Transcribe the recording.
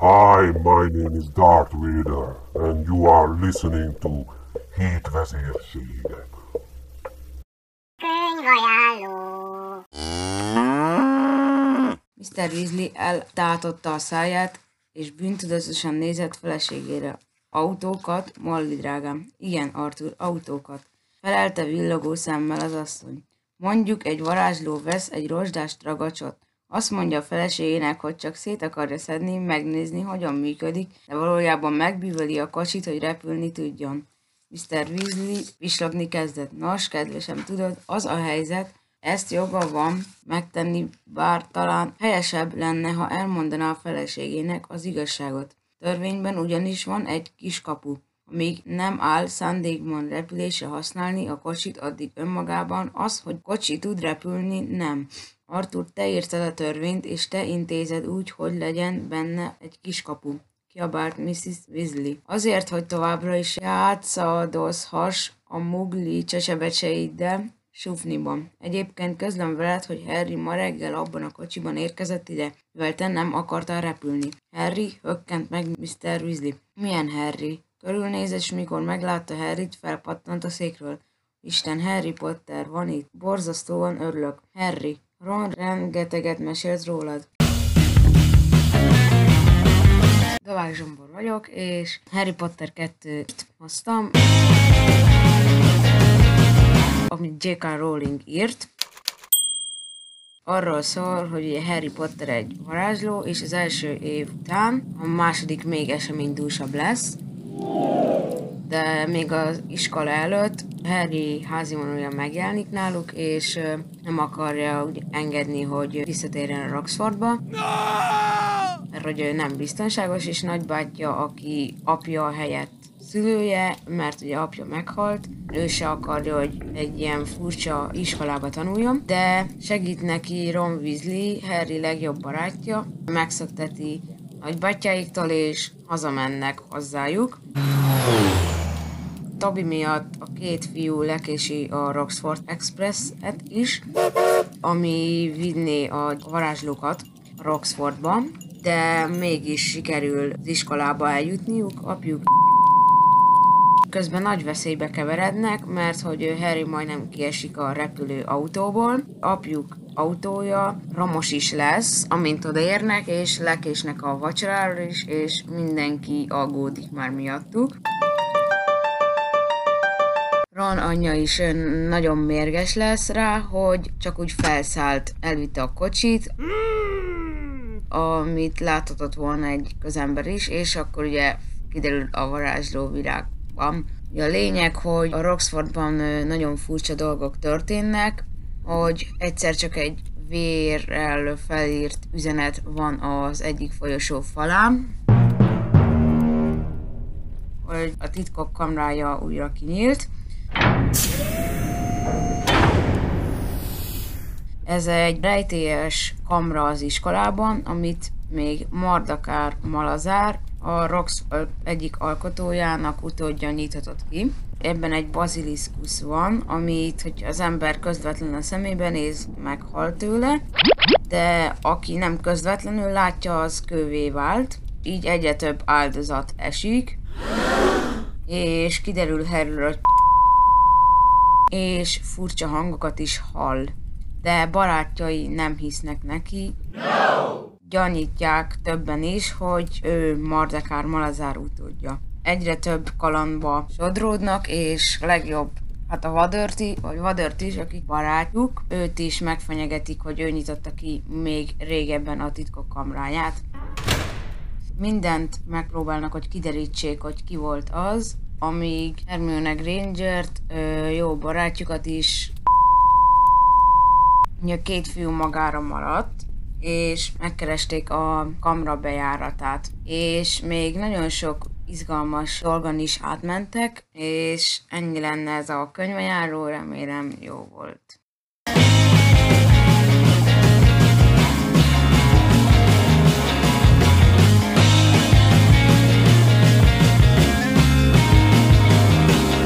Hi, my name is Darth Vader, and you are listening to Hét vezérségek. Könyvajánló. Mr. Weasley eltátotta a száját, és bűntudatosan nézett feleségére. Autókat, Molly drágám. Igen, Arthur, autókat. Felelte villogó szemmel az asszony. Mondjuk egy varázsló vesz egy rozsdás ragacsot. Azt mondja a feleségének, hogy csak szét akarja szedni, megnézni, hogyan működik, de valójában megbűvöli a kocsit, hogy repülni tudjon. Mr. Weasley vislogni kezdett. Nos, kedvesem, tudod, az a helyzet, ezt joga van megtenni, bár talán helyesebb lenne, ha elmondaná a feleségének az igazságot. Törvényben ugyanis van egy kis kapu. Amíg nem áll szándékban repülésre használni a kocsit, addig önmagában az, hogy kocsi tud repülni, nem. Artur, te írtad a törvényt, és te intézed úgy, hogy legyen benne egy kis kapu kiabált Mrs. Weasley. Azért, hogy továbbra is játszadozhass a mugli csesebecseiddel, Sufniban. Egyébként közlöm veled, hogy Harry ma reggel abban a kocsiban érkezett ide, mivel te nem akartál repülni. Harry hökkent meg Mr. Weasley. Milyen Harry? Körülnézett, és mikor meglátta Harryt, felpattant a székről. Isten, Harry Potter van itt. Borzasztóan örülök. Harry, Ron rengeteget mesélt rólad. Dovák Zsombor vagyok, és Harry Potter 2-t hoztam, amit J.K. Rowling írt. Arról szól, hogy Harry Potter egy varázsló, és az első év után a második még eseménydúsabb lesz. De még az iskola előtt Harry házimónulja megjelenik náluk, és nem akarja úgy engedni, hogy visszatérjen a Roxfordba. Mert hogy ő nem biztonságos, és nagybátyja, aki apja helyett szülője, mert ugye apja meghalt, ő se akarja, hogy egy ilyen furcsa iskolába tanuljon, de segít neki Ron Weasley, Harry legjobb barátja, megszökteti nagybátyjáiktól, és hazamennek hozzájuk. Toby miatt a két fiú lekési a Roxford Express-et is, ami vinné a varázslókat Roxfordba, de mégis sikerül az iskolába eljutniuk, apjuk Közben nagy veszélybe keverednek, mert hogy Harry majdnem kiesik a repülő autóból. Apjuk autója romos is lesz, amint odaérnek, és lekésnek a vacsorára is, és mindenki aggódik már miattuk. Ron anyja is nagyon mérges lesz rá, hogy csak úgy felszállt, elvitte a kocsit, amit láthatott volna egy közember is, és akkor ugye kiderül a varázsló virágban. A lényeg, hogy a Roxfordban nagyon furcsa dolgok történnek, hogy egyszer csak egy vérrel felírt üzenet van az egyik folyosó falán, hogy a titkok kamrája újra kinyílt. Ez egy rejtélyes kamra az iskolában, amit még Mardakár Malazár, a Roxford egyik alkotójának utódja nyithatott ki. Ebben egy baziliszkusz van, amit, hogy az ember közvetlenül a szemébe néz, meghal tőle, de aki nem közvetlenül látja, az kővé vált, így egyre több áldozat esik, és kiderül Harryről, hogy és furcsa hangokat is hall. De barátjai nem hisznek neki. No! Gyanítják többen is, hogy ő Mardekár Malazár utódja. Egyre több kalandba sodródnak, és legjobb Hát a vadörti, vagy vadört is, akik barátjuk, őt is megfenyegetik, hogy ő nyitotta ki még régebben a titkok kamráját. Mindent megpróbálnak, hogy kiderítsék, hogy ki volt az, amíg Hermione Granger-t, jó barátjukat is, ugye két fiú magára maradt, és megkeresték a kamra bejáratát, és még nagyon sok izgalmas dolgon is átmentek, és ennyi lenne ez a könyvajáró, remélem jó volt.